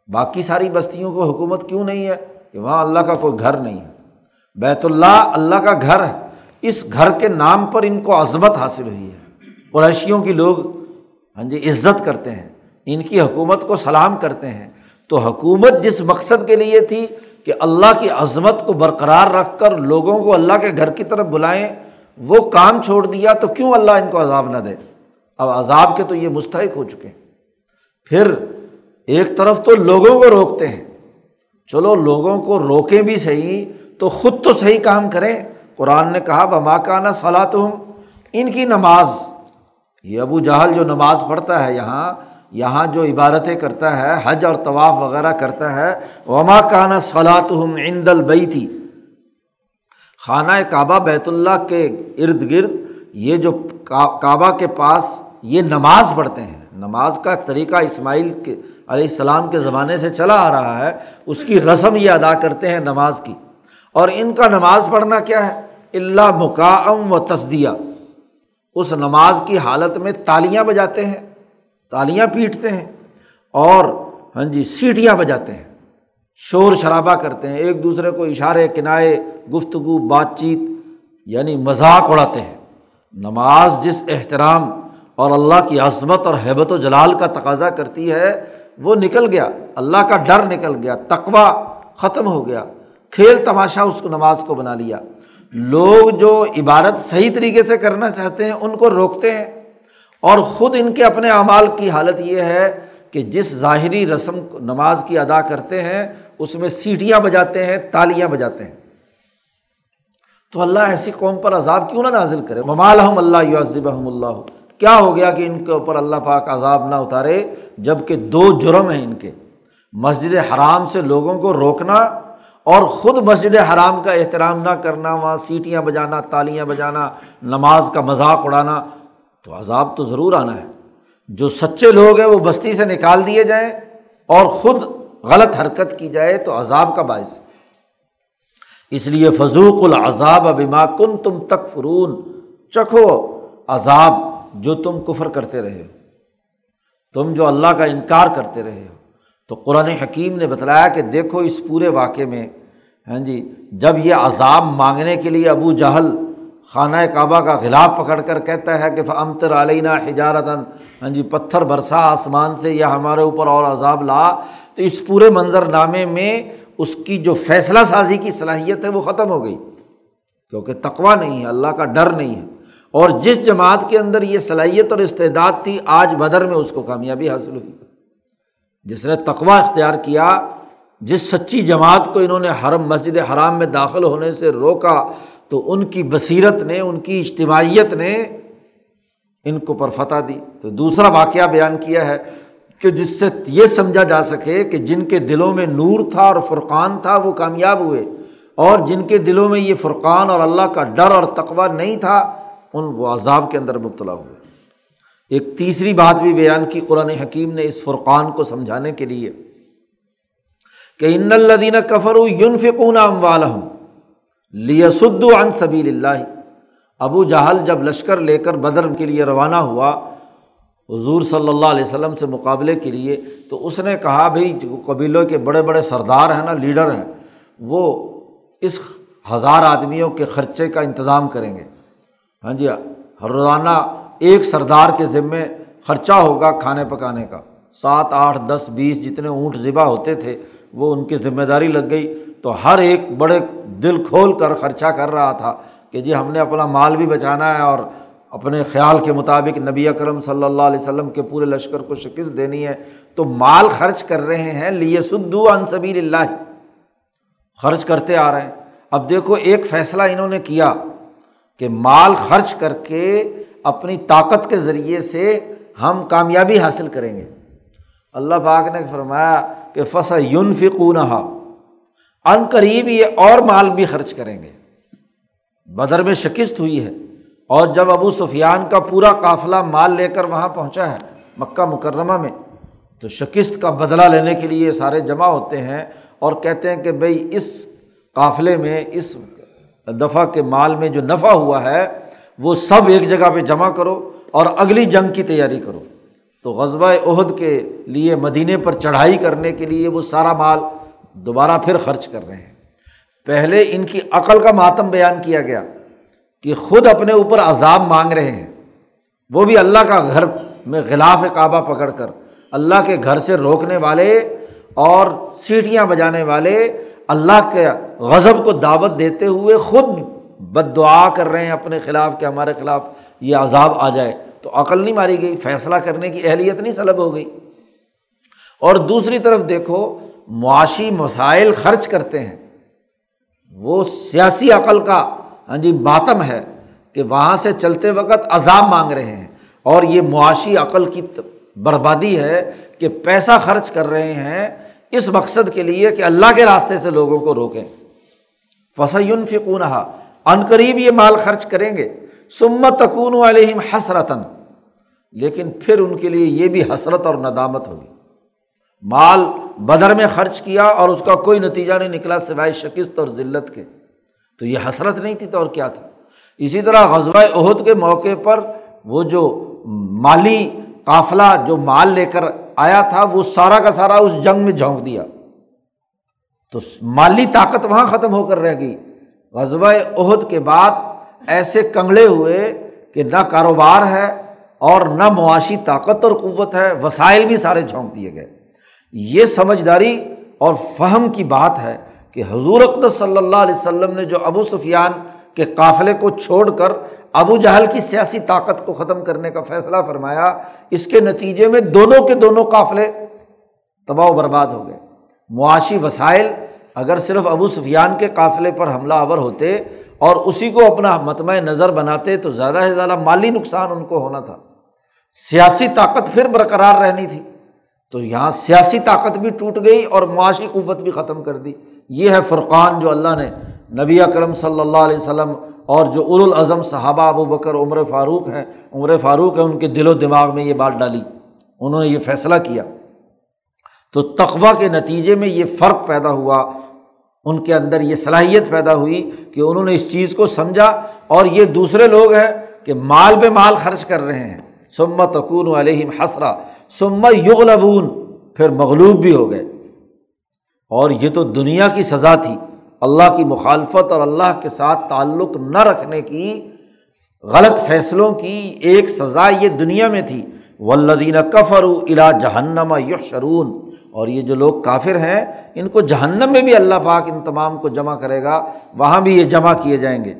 باقی ساری بستیوں کو حکومت کیوں نہیں ہے؟ کہ وہاں اللہ کا کوئی گھر نہیں ہے۔ بیت اللہ اللہ کا گھر ہے۔ اس گھر کے نام پر ان کو عظمت حاصل ہوئی ہے۔ قریشیوں کی لوگ ہاں جی عزت کرتے ہیں۔ ان کی حکومت کو سلام کرتے ہیں۔ تو حکومت جس مقصد کے لیے تھی کہ اللہ کی عظمت کو برقرار رکھ کر لوگوں کو اللہ کے گھر کی طرف بلائیں وہ کام چھوڑ دیا تو کیوں اللہ ان کو عذاب نہ دے؟ اب عذاب کے تو یہ مستحق ہو چکے ہیں۔ پھر ایک طرف تو لوگوں کو روکتے ہیں۔ چلو لوگوں کو روکیں بھی صحیح تو خود تو صحیح کام کریں۔ قرآن نے کہا بما کانا صلاح تم ان کی نماز، یہ ابو جہل جو نماز پڑھتا ہے یہاں یہاں جو عبادتیں کرتا ہے، حج اور طواف وغیرہ کرتا ہے، وما کانا صلاح ہم عند البئی تھی خانہ کعبہ بیت اللہ کے ارد گرد یہ جو کعبہ کے پاس یہ نماز پڑھتے ہیں۔ نماز کا طریقہ اسماعیل کے علیہ السلام کے زمانے سے چلا آ رہا ہے۔ اس کی رسم یہ ادا کرتے ہیں نماز کی۔ اور ان کا نماز پڑھنا کیا ہے؟ اللہ مقام و تصدیہ۔ اس نماز کی حالت میں تالیاں بجاتے ہیں، تالیاں پیٹتے ہیں اور ہاں جی سیٹیاں بجاتے ہیں۔ شور شرابہ کرتے ہیں، ایک دوسرے کو اشارے، کنائے، گفتگو، بات چیت یعنی مذاق اڑاتے ہیں۔ نماز جس احترام اور اللہ کی عظمت اور حیبت و جلال کا تقاضا کرتی ہے، وہ نکل گیا۔ اللہ کا ڈر نکل گیا تقوا ختم ہو گیا۔ کھیل تماشا اس کو نماز کو بنا لیا۔ لوگ جو عبادت صحیح طریقے سے کرنا چاہتے ہیں، ان کو روکتے ہیں۔ اور خود ان کے اپنے اعمال کی حالت یہ ہے کہ جس ظاہری رسم نماز کی ادا کرتے ہیں، اس میں سیٹیاں بجاتے ہیں، تالیاں بجاتے ہیں۔ تو اللہ ایسی قوم پر عذاب کیوں نہ نازل کرے؟ ممالحم اللہ یوزب اللہ کیا ہو گیا کہ ان کے اوپر اللہ پاک عذاب نہ اتارے جبکہ دو جرم ہیں ان کے۔ مسجد حرام سے لوگوں کو روکنا اور خود مسجد حرام کا احترام نہ کرنا، وہاں سیٹیاں بجانا، تالیاں بجانا، نماز کا مذاق اڑانا۔ تو عذاب تو ضرور آنا ہے۔ جو سچے لوگ ہیں وہ بستی سے نکال دیے جائیں اور خود غلط حرکت کی جائے تو عذاب کا باعث اس لیے فضوق العذاب ابما کن تم تک فرون چکھو عذاب جو تم کفر کرتے رہے ہو۔ تم جو اللہ کا انکار کرتے رہے ہو۔ تو قرآن حکیم نے بتلایا کہ دیکھو اس پورے واقعے میں ہاں جی جب یہ عذاب مانگنے کے لیے ابو جہل خانہ کعبہ کا غلاف پکڑ کر کہتا ہے کہ امتر علینہ حجارتاً ہاں جی پتھر برسا آسمان سے یا ہمارے اوپر اور عذاب لا۔ تو اس پورے منظر نامے میں اس کی جو فیصلہ سازی کی صلاحیت ہے وہ ختم ہو گئی۔ کیونکہ تقوا نہیں ہے، اللہ کا ڈر نہیں ہے۔ اور جس جماعت کے اندر یہ صلاحیت اور استعداد تھی، آج بدر میں اس کو کامیابی حاصل ہوئی۔ جس نے تقوا اختیار کیا، جس سچی جماعت کو انہوں نے حرم، مسجد حرام میں داخل ہونے سے روکا تو ان کی بصیرت نے، ان کی اجتماعیت نے ان کو پر فتح دی۔ تو دوسرا واقعہ بیان کیا ہے کہ جس سے یہ سمجھا جا سکے کہ جن کے دلوں میں نور تھا اور فرقان تھا، وہ کامیاب ہوئے۔ اور جن کے دلوں میں یہ فرقان اور اللہ کا ڈر اور تقوا نہیں تھا، ان وہ عذاب کے اندر مبتلا ہوئے۔ ایک تیسری بات بھی بیان کی قرآن حکیم نے اس فرقان کو سمجھانے کے لیے کہ ان الدین کفر یونفقون ام لیسد عن سبیل اللہ ابو جہل جب لشکر لے کر بدر کے لیے روانہ ہوا، حضور صلی اللہ علیہ وسلم سے مقابلے کے لیے، تو اس نے کہا، بھائی، جو قبیلوں کے بڑے بڑے سردار ہیں نا، لیڈر ہیں، وہ اس ہزار آدمیوں کے خرچے کا انتظام کریں گے۔ ہاں جی ہر روزانہ ایک سردار کے ذمے خرچہ ہوگا کھانے پکانے کا۔ سات، آٹھ، دس، بیس جتنے اونٹ ذبح ہوتے تھے، وہ ان کی ذمہ داری لگ گئی۔ تو ہر ایک بڑے دل کھول کر خرچہ کر رہا تھا کہ جی ہم نے اپنا مال بھی بچانا ہے اور اپنے خیال کے مطابق نبی اکرم صلی اللہ علیہ وسلم کے پورے لشکر کو شکست دینی ہے تو مال خرچ کر رہے ہیں لیے سدو انصبیر اللہ۔ خرچ کرتے آ رہے ہیں۔ اب دیکھو ایک فیصلہ انہوں نے کیا کہ مال خرچ کر کے اپنی طاقت کے ذریعے سے ہم کامیابی حاصل کریں گے۔ اللہ پاک نے فرمایا کہ فص یون فکون ان قریب یہ اور مال بھی خرچ کریں گے۔ بدر میں شکست ہوئی ہے اور جب ابو سفیان کا پورا قافلہ مال لے کر وہاں پہنچا ہے مکہ مکرمہ میں، تو شکست کا بدلہ لینے کے لیے سارے جمع ہوتے ہیں اور کہتے ہیں کہ بھائی اس قافلے میں، اس دفعہ کے مال میں جو نفع ہوا ہے، وہ سب ایک جگہ پہ جمع کرو اور اگلی جنگ کی تیاری کرو۔ تو غزبۂ عہد کے لیے مدینے پر چڑھائی کرنے کے لیے وہ سارا مال دوبارہ پھر خرچ کر رہے ہیں۔ پہلے ان کی عقل کا ماتم بیان کیا گیا کہ خود اپنے اوپر عذاب مانگ رہے ہیں۔ وہ بھی اللہ کا گھر میں غلاف کعبہ پکڑ کر، اللہ کے گھر سے روکنے والے اور سیٹیاں بجانے والے، اللہ کے غضب کو دعوت دیتے ہوئے خود بد دعا کر رہے ہیں اپنے خلاف کہ ہمارے خلاف یہ عذاب آ جائے۔ تو عقل نہیں ماری گئی، فیصلہ کرنے کی اہلیت نہیں سلب ہو گئی۔ اور دوسری طرف دیکھو معاشی مسائل خرچ کرتے ہیں۔ وہ سیاسی عقل کا ہاں جی ماتم ہے کہ وہاں سے چلتے وقت عذاب مانگ رہے ہیں۔ اور یہ معاشی عقل کی بربادی ہے کہ پیسہ خرچ کر رہے ہیں اس مقصد کے لیے کہ اللہ کے راستے سے لوگوں کو روکیں۔ فصیون فکون ان قریب یہ مال خرچ کریں گے۔ سمت تکون علیہم حسرتاً لیکن پھر ان کے لیے یہ بھی حسرت اور ندامت ہوگی۔ مال بدر میں خرچ کیا اور اس کا کوئی نتیجہ نہیں نکلا سوائے شکست اور ذلت کے۔ تو یہ حسرت نہیں تھی تو اور کیا تھا؟ اسی طرح غزوہ عہد کے موقع پر وہ جو مالی قافلہ جو مال لے کر آیا تھا، وہ سارا کا سارا اس جنگ میں جھونک دیا۔ تو مالی طاقت وہاں ختم ہو کر رہ گئی۔ غزوہ عہد کے بعد ایسے کنگڑے ہوئے کہ نہ کاروبار ہے اور نہ معاشی طاقت اور قوت ہے، وسائل بھی سارے جھونک دیے گئے۔ یہ سمجھداری اور فہم کی بات ہے کہ حضور اقدس صلی اللہ علیہ وسلم نے جو ابو سفیان کے قافلے کو چھوڑ کر ابو جہل کی سیاسی طاقت کو ختم کرنے کا فیصلہ فرمایا، اس کے نتیجے میں دونوں کے دونوں قافلے تباہ و برباد ہو گئے۔ معاشی وسائل اگر صرف ابو سفیان کے قافلے پر حملہ آور ہوتے اور اسی کو اپنا متمع نظر بناتے تو زیادہ سے زیادہ مالی نقصان ان کو ہونا تھا۔ سیاسی طاقت پھر برقرار رہنی تھی۔ تو یہاں سیاسی طاقت بھی ٹوٹ گئی اور معاشی قوت بھی ختم کر دی۔ یہ ہے فرقان جو اللہ نے نبی اکرم صلی اللہ علیہ وسلم اور جو الاظم صحابہ ابو بکر، عمر فاروق ہیں، عمر فاروق ہیں، ان کے دل و دماغ میں یہ بات ڈالی۔ انہوں نے یہ فیصلہ کیا۔ تو تقوا کے نتیجے میں یہ فرق پیدا ہوا۔ ان کے اندر یہ صلاحیت پیدا ہوئی کہ انہوں نے اس چیز کو سمجھا اور یہ دوسرے لوگ ہیں کہ مال پہ مال خرچ کر رہے ہیں۔ سمت تکون علیہم حسرا۔ سما یغلبون، پھر مغلوب بھی ہو گئے۔ اور یہ تو دنیا کی سزا تھی، اللہ کی مخالفت اور اللہ کے ساتھ تعلق نہ رکھنے کی، غلط فیصلوں کی ایک سزا یہ دنیا میں تھی۔ ولدین کفر الا جہنم یو شرون اور یہ جو لوگ کافر ہیں، ان کو جہنم میں بھی اللہ پاک ان تمام کو جمع کرے گا، وہاں بھی یہ جمع کیے جائیں گے۔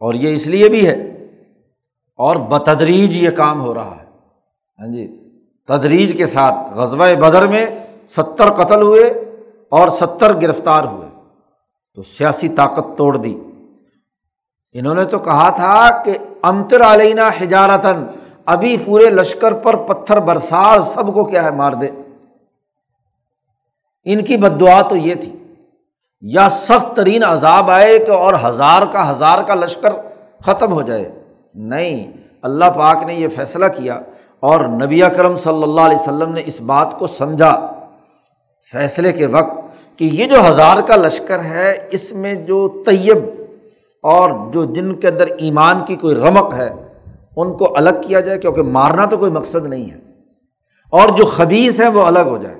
اور یہ اس لیے بھی ہے۔ اور بتدریج یہ کام ہو رہا ہے۔ ہاں جی تدریج کے ساتھ غزبۂ بدر میں ستر قتل ہوئے اور ستر گرفتار ہوئے۔ تو سیاسی طاقت توڑ دی۔ انہوں نے تو کہا تھا کہ امتر علینہ ہجارتن ابھی پورے لشکر پر پتھر برسار سب کو کیا ہے مار دے۔ ان کی بد دعا تو یہ تھی، یا سخت ترین عذاب آئے کہ اور ہزار کا ہزار کا لشکر ختم ہو جائے۔ نہیں، اللہ پاک نے یہ فیصلہ کیا۔ اور نبی کرم صلی اللہ علیہ وسلم نے اس بات کو سمجھا فیصلے کے وقت کہ یہ جو ہزار کا لشکر ہے، اس میں جو طیب اور جو جن کے اندر ایمان کی کوئی رمق ہے، ان کو الگ کیا جائے، کیونکہ مارنا تو کوئی مقصد نہیں ہے۔ اور جو خبیص ہیں، وہ الگ ہو جائے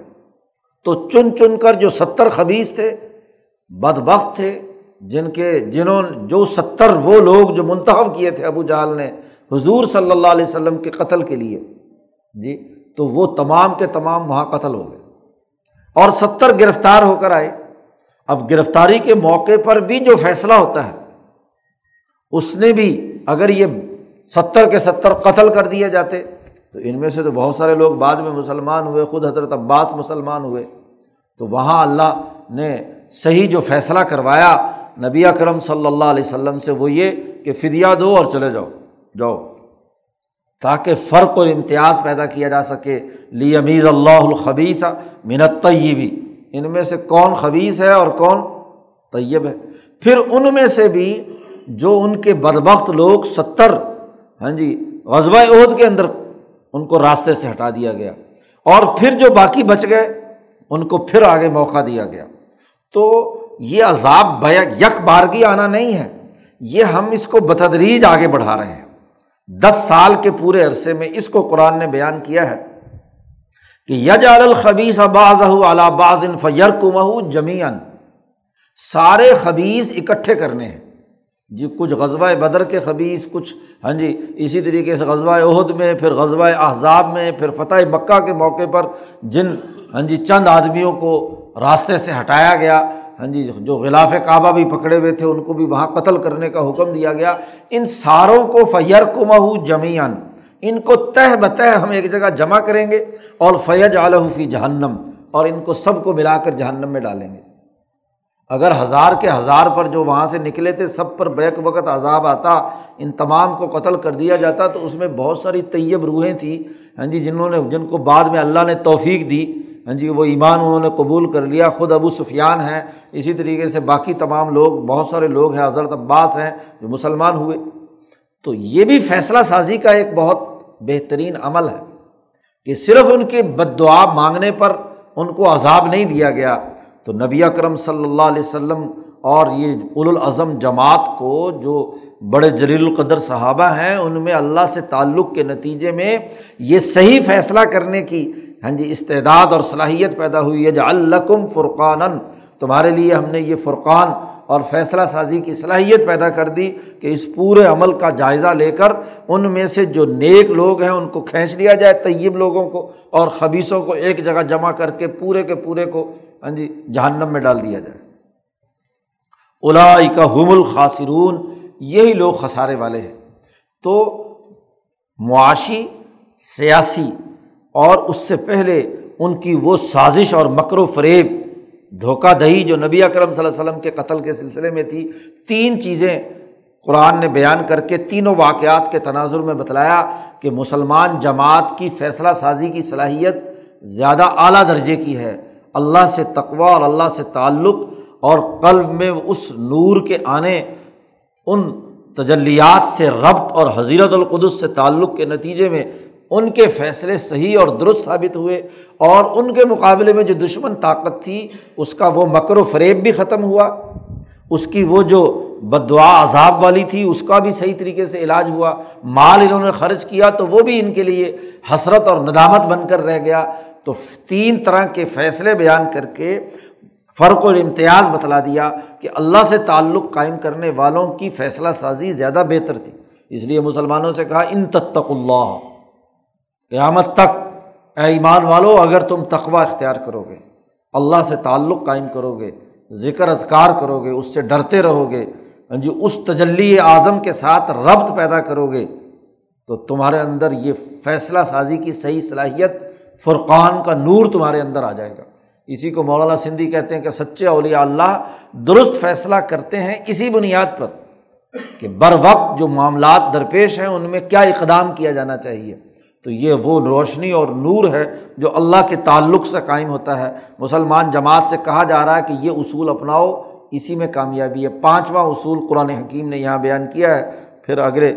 تو چن چن کر جو ستر خبیص تھے بد بخت تھے، جن کے جنہوں، جو ستر وہ لوگ جو منتخب کیے تھے ابو جہل نے حضور صلی اللہ علیہ وسلم کے قتل کے لیے۔ جی تو وہ تمام کے تمام وہاں قتل ہو گئے۔ اور ستر گرفتار ہو کر آئے۔ اب گرفتاری کے موقع پر بھی جو فیصلہ ہوتا ہے، اس نے بھی اگر یہ ستر کے ستر قتل کر دیے جاتے، تو ان میں سے تو بہت سارے لوگ بعد میں مسلمان ہوئے، خود حضرت عباس مسلمان ہوئے۔ تو وہاں اللہ نے صحیح جو فیصلہ کروایا، نبی اکرم صلی اللہ علیہ وسلم سے وہ یہ کہ فدیہ دو اور چلے جاؤ۔ جاؤ، تاکہ فرق اور امتیاز پیدا کیا جا سکے۔ لی امیز اللہ الخبیث منت طیبی ان میں سے کون خبیص ہے اور کون طیب ہے؟ پھر ان میں سے بھی جو ان کے بدبخت لوگ ستر ہاں جی غزبۂ عہد کے اندر ان کو راستے سے ہٹا دیا گیا۔ اور پھر جو باقی بچ گئے، ان کو پھر آگے موقع دیا گیا۔ تو یہ عذاب یک بارگی آنا نہیں ہے، یہ ہم اس کو بتدریج آگے بڑھا رہے ہیں۔ دس سال کے پورے عرصے میں اس کو قرآن نے بیان کیا ہے کہ یج الخبیس باز اعلیٰ بازن فیر جمیان سارے خبیص اکٹھے کرنے ہیں۔ جی کچھ غزبۂ بدر کے خبیص کچھ ہاں جی اسی طریقے سے غزبۂ عہد میں، پھر غزبۂ احزاب میں، پھر فتح مکہ کے موقع پر جن ہاں جی چند آدمیوں کو راستے سے ہٹایا گیا۔ ہاں جی جو غلاف کعبہ بھی پکڑے ہوئے تھے، ان کو بھی وہاں قتل کرنے کا حکم دیا گیا۔ ان ساروں کو فیر کمہ جمیان ان کو تہ بتہ ہم ایک جگہ جمع کریں گے، اور فیج فی جہنم اور ان کو سب کو ملا کر جہنم میں ڈالیں گے۔ اگر ہزار کے ہزار پر جو وہاں سے نکلے تھے، سب پر بیک وقت عذاب آتا، ان تمام کو قتل کر دیا جاتا، تو اس میں بہت ساری طیب روحیں تھیں۔ ہاں جی جنہوں نے، جن کو بعد میں اللہ نے توفیق دی۔ ہاں جی وہ ایمان انہوں نے قبول کر لیا۔ خود ابو سفیان ہیں۔ اسی طریقے سے باقی تمام لوگ، بہت سارے لوگ ہیں، حضرت عباس ہیں جو مسلمان ہوئے۔ تو یہ بھی فیصلہ سازی کا ایک بہت بہترین عمل ہے کہ صرف ان کے بد دعا مانگنے پر ان کو عذاب نہیں دیا گیا۔ تو نبی اکرم صلی اللہ علیہ وسلم اور یہ الاظم جماعت کو جو بڑے جلیل القدر صحابہ ہیں، ان میں اللہ سے تعلق کے نتیجے میں یہ صحیح فیصلہ کرنے کی ہاں جی استعداد اور صلاحیت پیدا ہوئی ہے جو القم فرقان تمہارے لیے ہم نے یہ فرقان اور فیصلہ سازی کی صلاحیت پیدا کر دی کہ اس پورے عمل کا جائزہ لے کر ان میں سے جو نیک لوگ ہیں ان کو کھینچ لیا جائے، طیب لوگوں کو اور خبیصوں کو ایک جگہ جمع کر کے پورے کے پورے کو ہاں جی جہنم میں ڈال دیا جائے۔ الا کا حم الخاصرون یہی لوگ خسارے والے ہیں۔ تو معاشی، سیاسی اور اس سے پہلے ان کی وہ سازش اور مکر و فریب، دھوکہ دہی جو نبی اکرم صلی اللہ علیہ وسلم کے قتل کے سلسلے میں تھی، تین چیزیں قرآن نے بیان کر کے تینوں واقعات کے تناظر میں بتلایا کہ مسلمان جماعت کی فیصلہ سازی کی صلاحیت زیادہ اعلیٰ درجے کی ہے۔ اللہ سے تقوا اور اللہ سے تعلق اور قلب میں اس نور کے آنے، ان تجلیات سے ربط اور حضیرت القدس سے تعلق کے نتیجے میں ان کے فیصلے صحیح اور درست ثابت ہوئے اور ان کے مقابلے میں جو دشمن طاقت تھی، اس کا وہ مکر و فریب بھی ختم ہوا۔ اس کی وہ جو بد دعا عذاب والی تھی، اس کا بھی صحیح طریقے سے علاج ہوا۔ مال انہوں نے خرچ کیا تو وہ بھی ان کے لیے حسرت اور ندامت بن کر رہ گیا۔ تو تین طرح کے فیصلے بیان کر کے فرق اور امتیاز بتلا دیا کہ اللہ سے تعلق قائم کرنے والوں کی فیصلہ سازی زیادہ بہتر تھی۔ اس لیے مسلمانوں سے کہا، ان تتق اللہ۔ قیامت تک، اے ایمان والو، اگر تم تقوا اختیار کرو گے، اللہ سے تعلق قائم کرو گے، ذکر اذکار کرو گے، اس سے ڈرتے رہو گے ہاں جی اس تجلی اعظم کے ساتھ ربط پیدا کرو گے، تو تمہارے اندر یہ فیصلہ سازی کی صحیح صلاحیت فرقان کا نور تمہارے اندر آ جائے گا۔ اسی کو مولانا سندھی کہتے ہیں کہ سچے اولیاء اللہ درست فیصلہ کرتے ہیں اسی بنیاد پر کہ بر وقت جو معاملات درپیش ہیں، ان میں کیا اقدام کیا جانا چاہیے۔ تو یہ وہ روشنی اور نور ہے جو اللہ کے تعلق سے قائم ہوتا ہے۔ مسلمان جماعت سے کہا جا رہا ہے کہ یہ اصول اپناؤ۔ اسی میں کامیابی ہے۔ پانچواں اصول قرآن حکیم نے یہاں بیان کیا ہے۔ پھر اگلے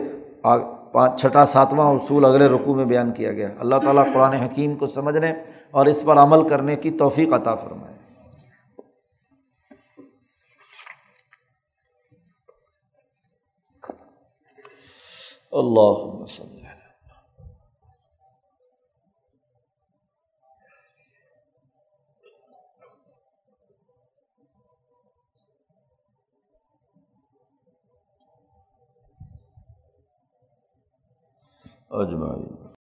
چھٹا ساتواں اصول اگلے رقوع میں بیان کیا گیا۔ اللہ تعالیٰ قرآن حکیم کو سمجھنے اور اس پر عمل کرنے کی توفیق عطا فرمائے۔ اللہ اجمائی